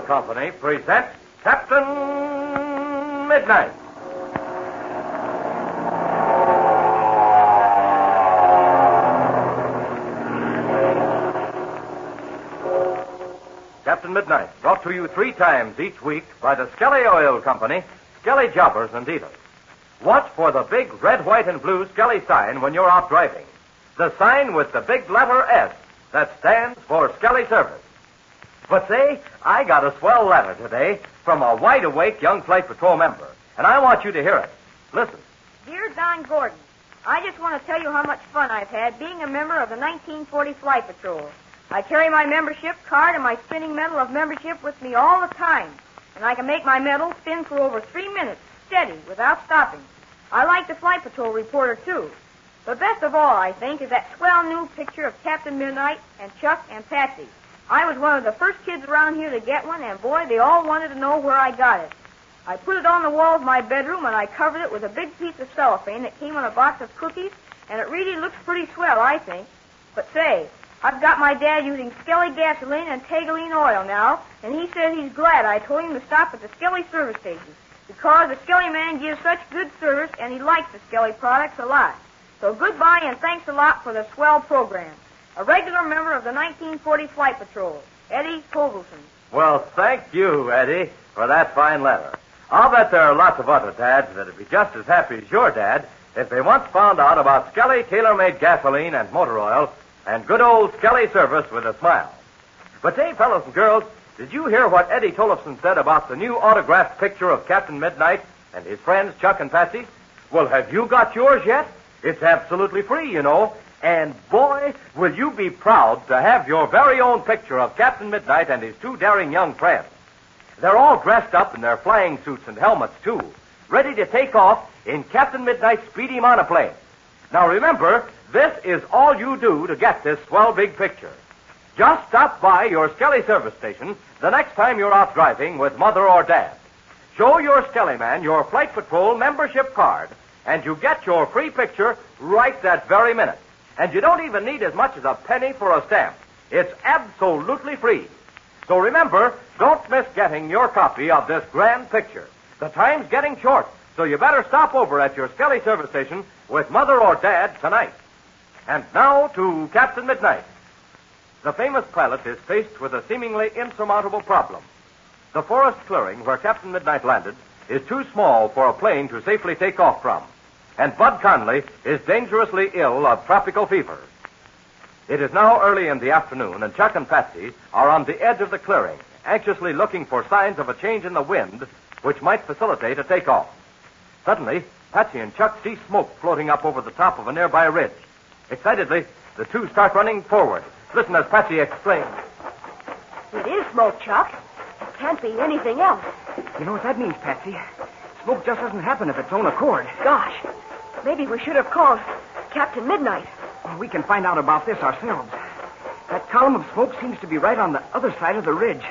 Company presents Captain Midnight. Captain Midnight, brought to you three times each week by the Skelly Oil Company, Skelly Jobbers and Dealers. Watch for the big red, white, and blue Skelly sign when you're out driving. The sign with the big letter S that stands for Skelly Service. But say, I got a swell letter today from a wide awake young flight patrol member, and I want you to hear it. Listen. Dear Don Gordon, I just want to tell you how much fun I've had being a member of the 1940 Flight Patrol. I carry my membership card and my spinning medal of membership with me all the time, and I can make my medal spin for over three minutes, steady, without stopping. I like the Flight Patrol reporter, too. But best of all, I think, is that swell new picture of Captain Midnight and Chuck and Patsy. I was one of the first kids around here to get one, and boy, they all wanted to know where I got it. I put it on the wall of my bedroom, and I covered it with a big piece of cellophane that came on a box of cookies, and it really looks pretty swell, I think. But say, I've got my dad using Skelly gasoline and Tagolene oil now, and he says he's glad I told him to stop at the Skelly service station because the Skelly man gives such good service and he likes the Skelly products a lot. So goodbye and thanks a lot for the swell program. A regular member of the 1940 Flight Patrol, Eddie Kogelson. Well, thank you, Eddie, for that fine letter. I'll bet there are lots of other dads that'd be just as happy as your dad if they once found out about Skelly tailor-made gasoline and motor oil and good old Skelly service with a smile. But say, fellows and girls, did you hear what Eddie Tollefson said about the new autographed picture of Captain Midnight and his friends Chuck and Patsy? Well, have you got yours yet? It's absolutely free, you know. And boy, will you be proud to have your very own picture of Captain Midnight and his two daring young friends. They're all dressed up in their flying suits and helmets, too, ready to take off in Captain Midnight's speedy monoplane. Now remember, this is all you do to get this swell big picture. Just stop by your Skelly service station the next time you're out driving with Mother or Dad. Show your Skelly man your Flight Patrol membership card, and you get your free picture right that very minute. And you don't even need as much as a penny for a stamp. It's absolutely free. So remember, don't miss getting your copy of this grand picture. The time's getting short, so you better stop over at your Skelly service station with Mother or Dad tonight. And now to Captain Midnight. The famous pilot is faced with a seemingly insurmountable problem. The forest clearing where Captain Midnight landed is too small for a plane to safely take off from. And Bud Conley is dangerously ill of tropical fever. It is now early in the afternoon, and Chuck and Patsy are on the edge of the clearing, anxiously looking for signs of a change in the wind which might facilitate a takeoff. Suddenly, Patsy and Chuck see smoke floating up over the top of a nearby ridge. Excitedly, the two start running forward. Listen as Patsy explains. It is smoke, Chuck. It can't be anything else. You know what that means, Patsy? Smoke just doesn't happen of its own accord. Gosh, maybe we should have called Captain Midnight. Well, we can find out about this ourselves. That column of smoke seems to be right on the other side of the ridge.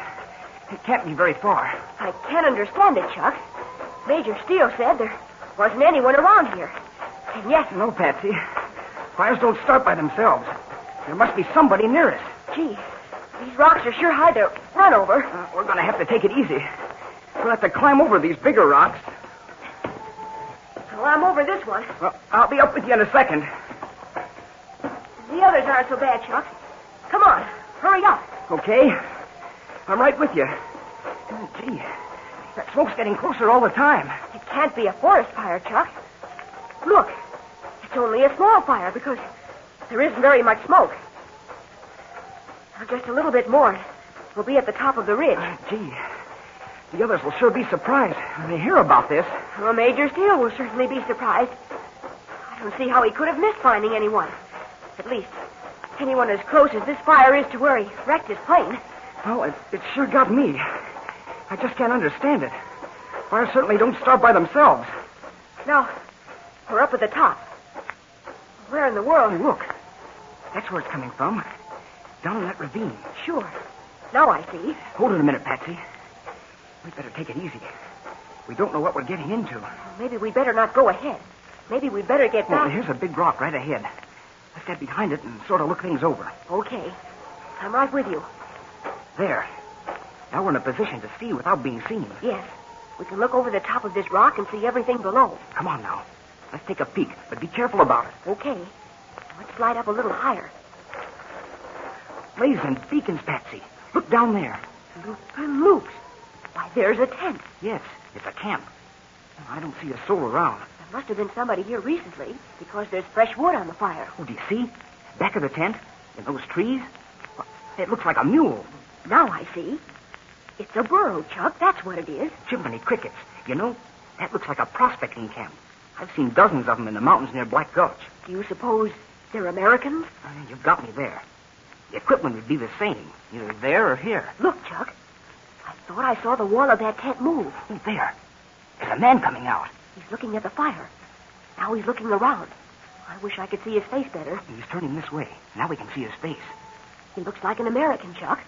It can't be very far. I can't understand it, Chuck. Major Steele said there wasn't anyone around here. And yet, No, Patsy. Fires don't start by themselves. There must be somebody near us. gee, these rocks are sure hard to run over. Uh, we're going to have to take it easy. We'll have to climb over these bigger rocks. Well, I'm over this one. Well, I'll be up with you in a second. The others aren't so bad, Chuck. Come on, hurry up. Okay? I'm right with you. Oh, gee. That smoke's getting closer all the time. It can't be a forest fire, Chuck. Look, it's only a small fire because there isn't very much smoke. Now, just a little bit more. We'll be at the top of the ridge. Uh, gee. The others will sure be surprised when they hear about this. Well, Major Steele will certainly be surprised. I don't see how he could have missed finding anyone. At least, anyone as close as this fire is to where he wrecked his plane. Well, it, it sure got me. I just can't understand it. Fires certainly don't start by themselves. Now, we're up at the top. Where in the Oh, world? look. That's where it's coming from. Down in that ravine. Sure. Now I see. Hold it a minute, Patsy. We'd better take it easy. We don't know what we're getting into. Maybe we'd better not go ahead. Maybe we'd better get Well, back. here's a big rock right ahead. Let's get behind it and sort of look things over. Okay. I'm right with you. There. Now we're in a position to see without being seen. Yes. We can look over the top of this rock and see everything below. Come on now. Let's take a peek, but be careful about it. Okay. Let's slide up a little higher. Blazing beacons, Patsy. Look down there. Looper Luke's. Why, there's a tent. Yes, it's a camp. I don't see a soul around. There must have been somebody here recently because there's fresh wood on the fire. Oh, do you see? Back of the tent, in those trees, it looks like a mule. Now I see. It's a burro, Chuck. That's what it is. Jiminy crickets. You know, that looks like a prospecting camp. I've seen dozens of them in the mountains near Black Gulch. Do you suppose they're Americans? Uh, you've got me there. The equipment would be the same, either there or here. Look, Chuck. I thought I saw the wall of that tent move. Oh, there. There's a man coming out. He's looking at the fire. Now he's looking around. I wish I could see his face better. He's turning this way. Now we can see his face. He looks like an American, Chuck.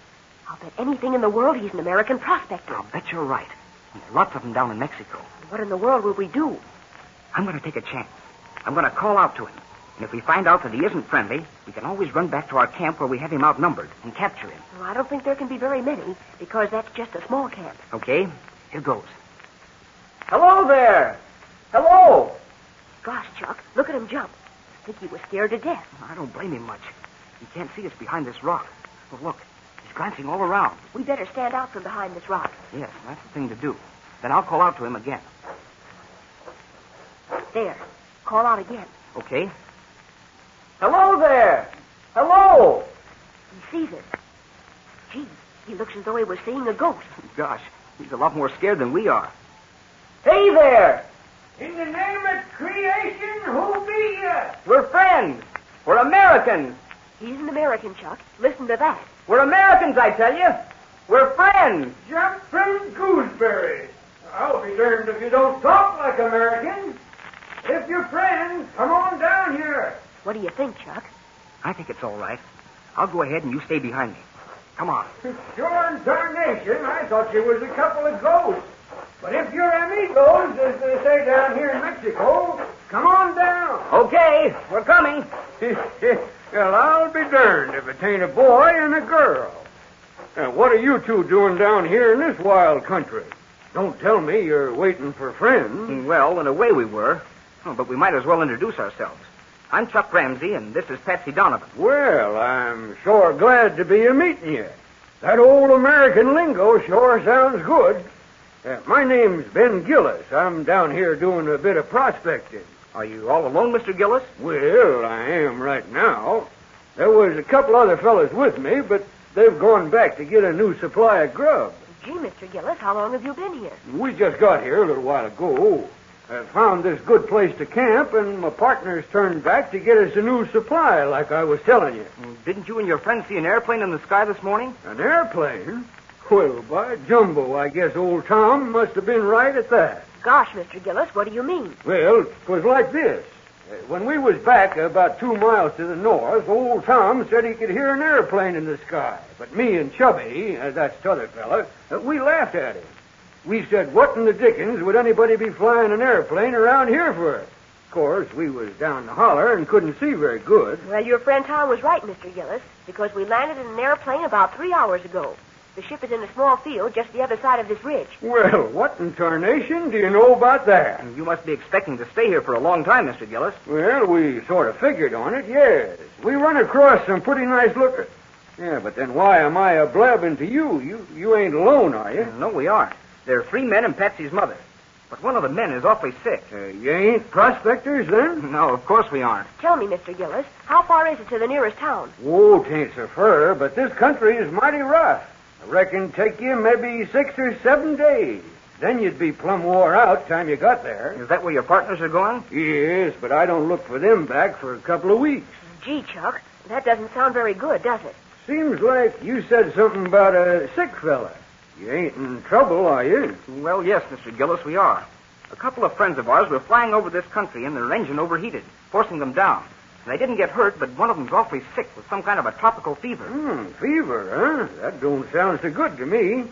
I'll bet anything in the world he's an American prospector. I'll bet you're right. And there's lots of them down in Mexico. What in the world will we do? I'm going to take a chance. I'm going to call out to him. And if we find out that he isn't friendly, we can always run back to our camp where we have him outnumbered and capture him. Well, I don't think there can be very many because that's just a small camp. Okay, here goes. Hello there. Hello. Gosh, Chuck, look at him jump. I think he was scared to death. I don't blame him much. He can't see us behind this rock. Well, look, he's glancing all around. We better stand out from behind this rock. Yes, that's the thing to do. Then I'll call out to him again. There. Call out again. Okay. Hello there. Hello. He sees us. Gee, he looks as though he was seeing a ghost. Gosh, he's a lot more scared than we are. Hey there! In the name of creation, who be you? We're friends. We're Americans. He's an American, Chuck. Listen to that. We're Americans, I tell you. We're friends. Jump from gooseberries. I'll be darned if you don't talk like Americans. If you're friends, come on down here. What do you think, Chuck? I think it's all right. I'll go ahead and you stay behind me. Come on. Sure in tarnation, I thought you was a couple of ghosts. But if you're amigos, as they say down here in Mexico, come on down. Okay, we're coming. well, I'll be darned if it ain't a boy and a girl. Now, what are you two doing down here in this wild country? Don't tell me you're waiting for friends. Well, in a way we were. Oh, but we might as well introduce ourselves. I'm Chuck Ramsey, and this is Patsy Donovan. Well, I'm sure glad to be a meeting you. That old American lingo sure sounds good. Uh, my name's Ben Gillis. I'm down here doing a bit of prospecting. Are you all alone, Mr. Gillis? Well, I am right now. There was a couple other fellas with me, but they've gone back to get a new supply of grub. Gee, Mr. Gillis, how long have you been here? We just got here a little while ago. I found this good place to camp, and my partners turned back to get us a new supply, like I was telling you. Didn't you and your friend see an airplane in the sky this morning? An airplane? Well, by jumbo, I guess old Tom must have been right at that. Gosh, Mr. Gillis, what do you mean? Well, it was like this. When we was back about two miles to the north, old Tom said he could hear an airplane in the sky. But me and Chubby, uh, that's t'other fella, uh, we laughed at him. We said, what in the dickens would anybody be flying an airplane around here for? Of course, we was down the holler and couldn't see very good. Well, your friend Tom was right, Mr. Gillis, because we landed in an airplane about three hours ago. The ship is in a small field just the other side of this ridge. Well, what in tarnation do you know about that? You must be expecting to stay here for a long time, Mr. Gillis. Well, we sort of figured on it, yes. We run across some pretty nice lookers. Yeah, but then why am I a blabbing to you? You you ain't alone, are you? No, we aren't. There are three men and Patsy's mother. But one of the men is awfully sick. Uh, you ain't prospectors then? No, of course we aren't. Tell me, Mr. Gillis, how far is it to the nearest town? Oh, tain't so fur, but this country is mighty rough. I reckon take you maybe six or seven days. Then you'd be plumb wore out time you got there. Is that where your partners are going? Yes, but I don't look for them back for a couple of weeks. Gee, Chuck, that doesn't sound very good, does it? Seems like you said something about a sick fella. You ain't in trouble, are you? Well, yes, Mr. Gillis, we are. A couple of friends of ours were flying over this country and their engine overheated, forcing them down. They didn't get hurt, but one of them's awfully sick with some kind of a tropical fever. Hmm, fever, huh? That don't sound so good to me.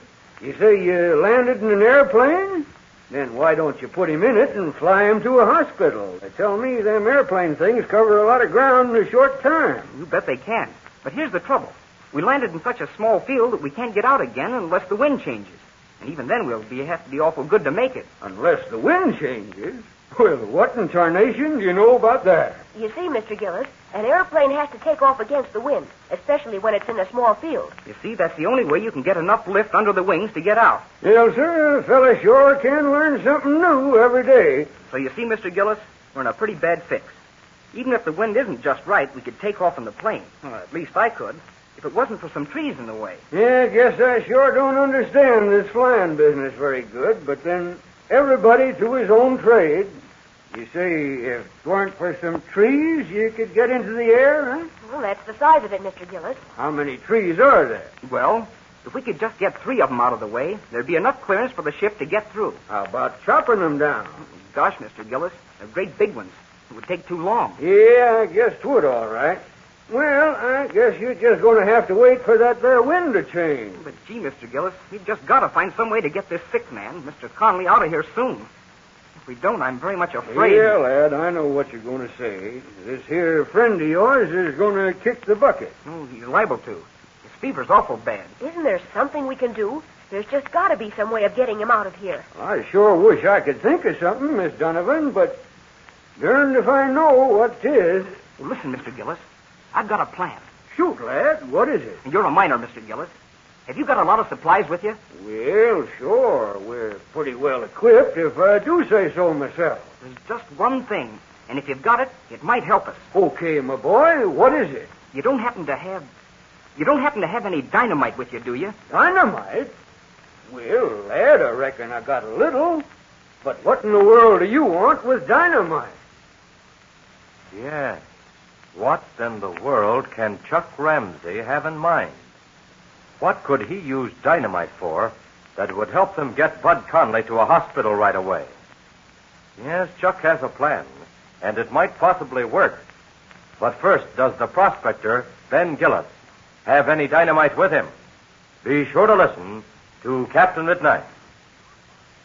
You say you landed in an airplane? Then why don't you put him in it and fly him to a hospital? They tell me them airplane things cover a lot of ground in a short time. You bet they can. But here's the trouble. We landed in such a small field that we can't get out again unless the wind changes. And even then, we'll be, have to be awful good to make it. Unless the wind changes. Well, what in tarnation do you know about that? You see, Mr. Gillis, an airplane has to take off against the wind, especially when it's in a small field. You see, that's the only way you can get enough lift under the wings to get out. Yes, sir. A fella sure can learn something new every day. So you see, Mr. Gillis, we're in a pretty bad fix. Even if the wind isn't just right, we could take off in the plane. Well, at least I could. If it wasn't for some trees in the way. Yeah, guess I sure don't understand this flying business very good, but then everybody to his own trade. You say if it weren't for some trees, you could get into the air, huh? Well, that's the size of it, Mr. Gillis. How many trees are there? Well, if we could just get three of them out of the way, there'd be enough clearance for the ship to get through. How about chopping them down? Gosh, Mr. Gillis, they're great big ones. It would take too long. Yeah, I guess 'twould all right. Well, I guess you're just going to have to wait for that there wind to change. But gee, Mr. Gillis, we've just got to find some way to get this sick man, Mr. Conley, out of here soon. If we don't, I'm very much afraid. Yeah, lad, I know what you're going to say. This here friend of yours is going to kick the bucket. Oh, he's liable to. His fever's awful bad. Isn't there something we can do? There's just got to be some way of getting him out of here. I sure wish I could think of something, Miss Donovan, but darned if I know what 'tis. Well, listen, Mr. Gillis. I've got a plan. Shoot, lad, what is it? And you're a miner, Mr. Gillis. Have you got a lot of supplies with you? Well, sure, we're pretty well equipped, if I do say so myself. There's just one thing, and if you've got it, it might help us. Okay, my boy, what is it? You don't happen to have. You don't happen to have any dynamite with you, do you? Dynamite? Well, lad, I reckon I got a little. But what in the world do you want with dynamite? Yes. What in the world can Chuck Ramsey have in mind? What could he use dynamite for that would help them get Bud Conley to a hospital right away? Yes, Chuck has a plan, and it might possibly work. But first, does the prospector, Ben Gillis, have any dynamite with him? Be sure to listen to Captain Midnight.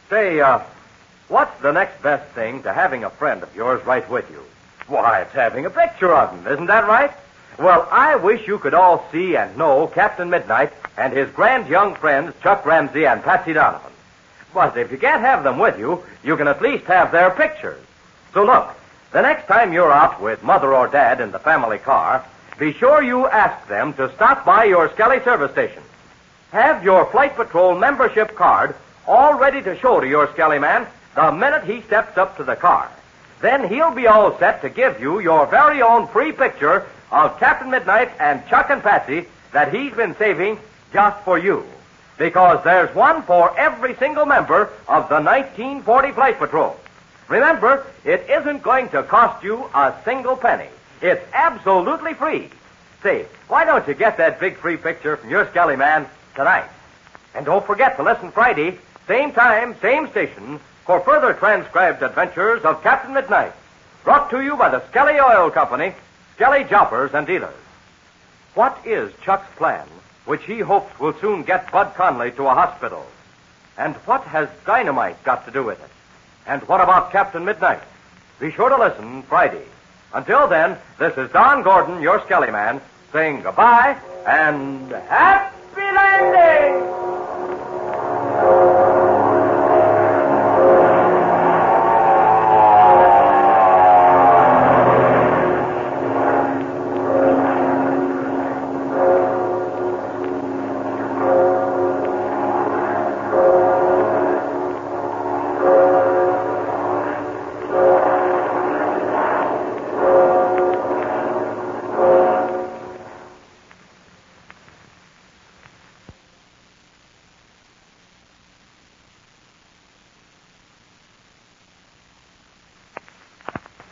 Say, uh, what's the next best thing to having a friend of yours right with you? Why, it's having a picture of him, isn't that right? Well, I wish you could all see and know Captain Midnight and his grand young friends, Chuck Ramsey and Patsy Donovan. But if you can't have them with you, you can at least have their pictures. So look, the next time you're out with Mother or Dad in the family car, be sure you ask them to stop by your Skelly service station. Have your Flight Patrol membership card all ready to show to your Skelly man the minute he steps up to the car. Then he'll be all set to give you your very own free picture of Captain Midnight and Chuck and Patsy that he's been saving just for you. Because there's one for every single member of the 1940 Flight Patrol. Remember, it isn't going to cost you a single penny. It's absolutely free. Say, why don't you get that big free picture from your Skelly man tonight? And don't forget to listen Friday, same time, same station, for further transcribed adventures of Captain Midnight. Brought to you by the Skelly Oil Company, Skelly Jobbers and Dealers. What is Chuck's plan, which he hopes will soon get Bud Conley to a hospital? And what has dynamite got to do with it? And what about Captain Midnight? Be sure to listen Friday. Until then, this is Don Gordon, your Skelly man, saying goodbye and happy landing!